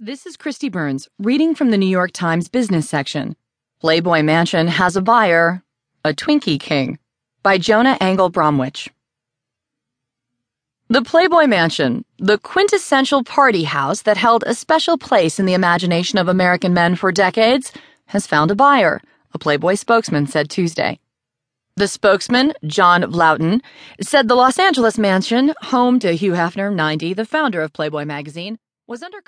This is Kristi Burns reading from the New York Times business section. Playboy Mansion has a buyer, a Twinkie King, by Jonah Engel Bromwich. The Playboy Mansion, the quintessential party house that held a special place in the imagination of American men for decades, has found a buyer, a Playboy spokesman said Tuesday. The spokesman, John Vlautin, said the Los Angeles mansion, home to Hugh Hefner, 90, the founder of Playboy magazine, was under